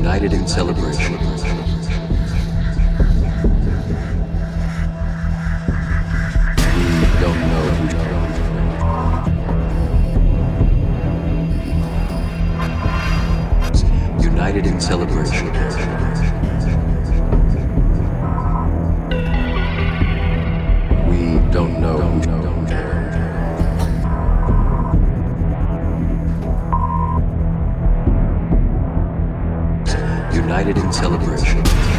united in celebration. we don't know who. United in celebration. We don't know who. United in celebration.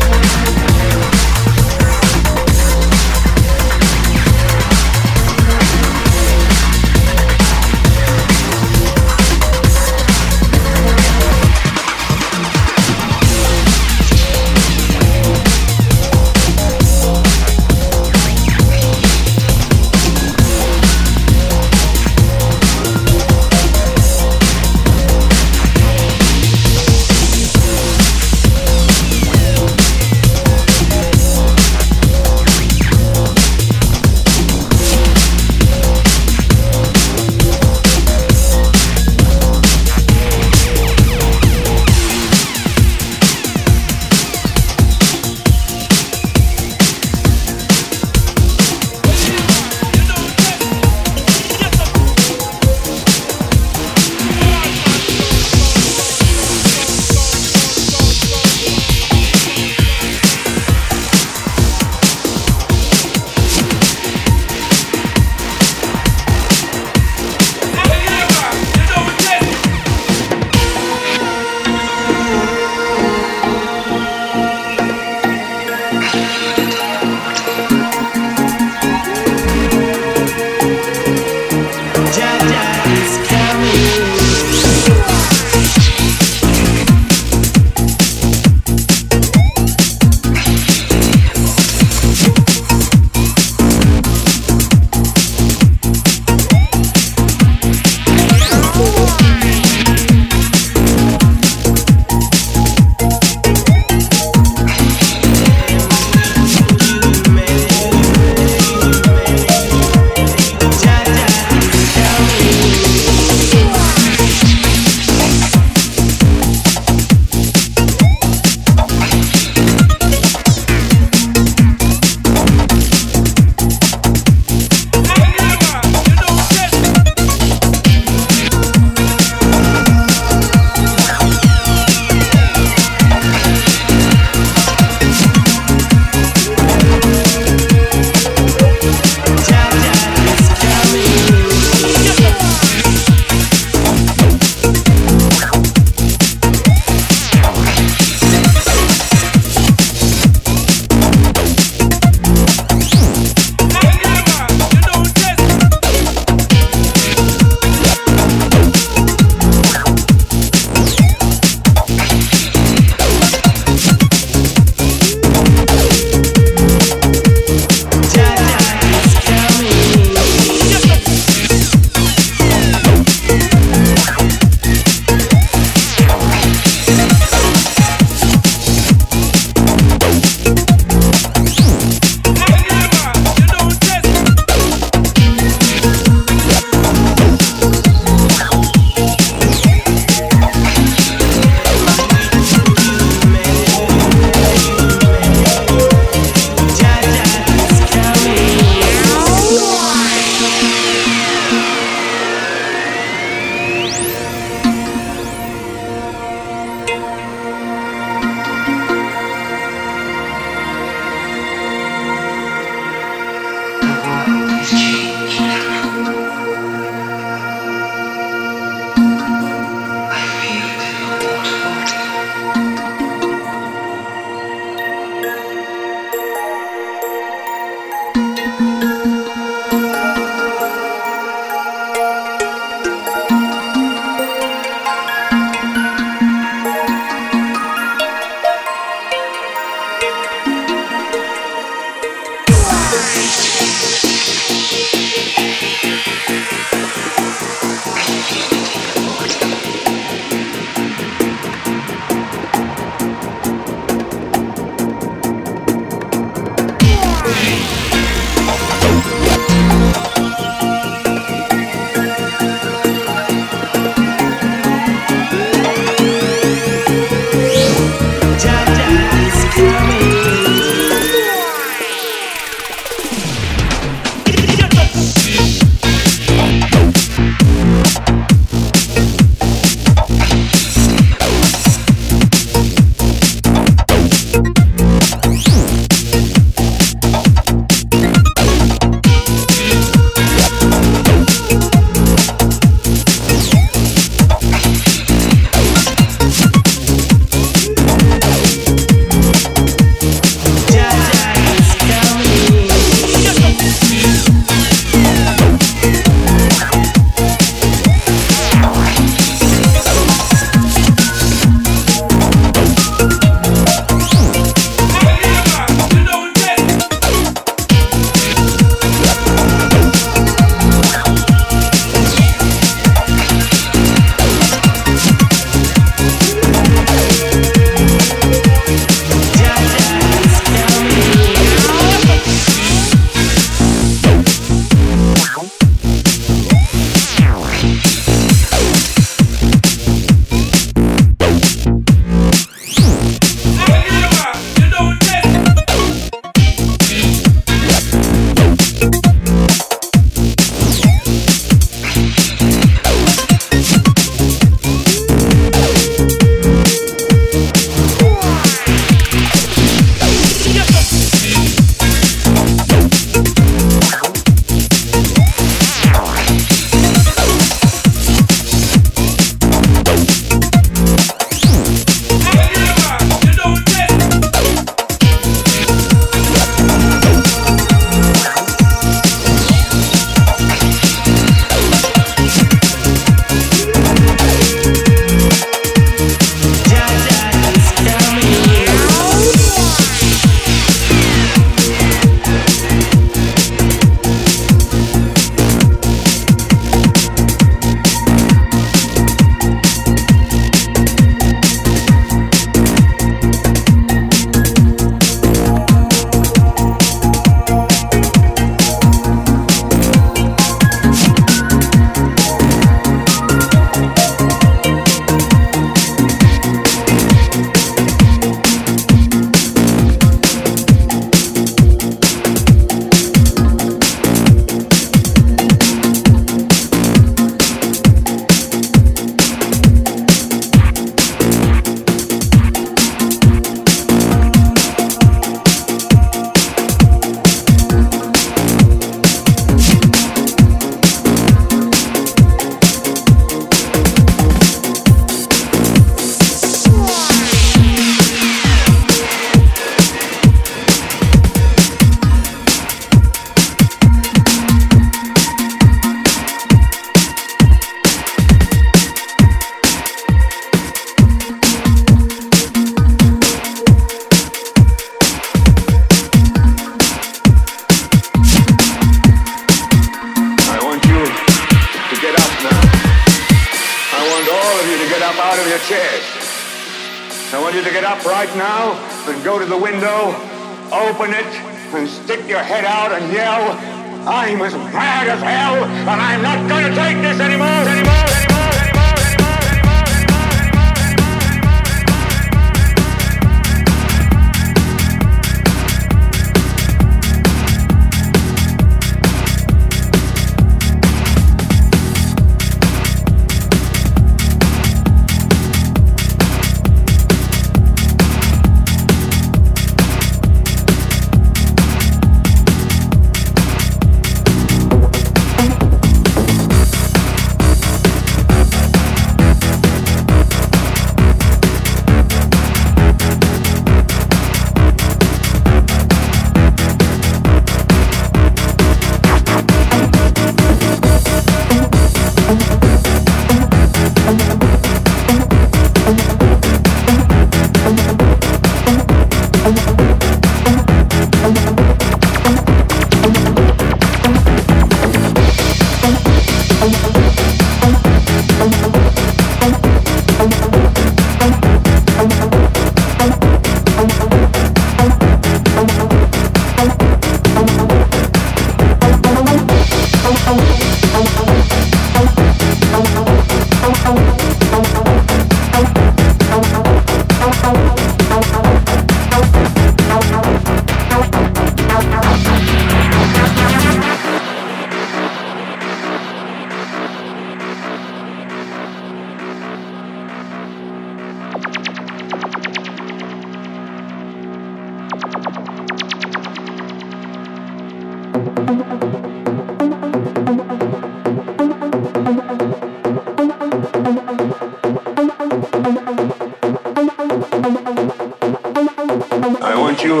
You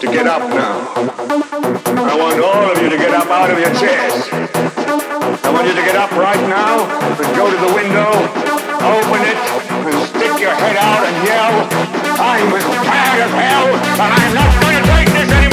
to get up now. I want all of you to get up out of your chairs. I want you to get up right now and go to the window, open it, and stick your head out and yell, I'm mad as hell, and I'm not going to take this anymore,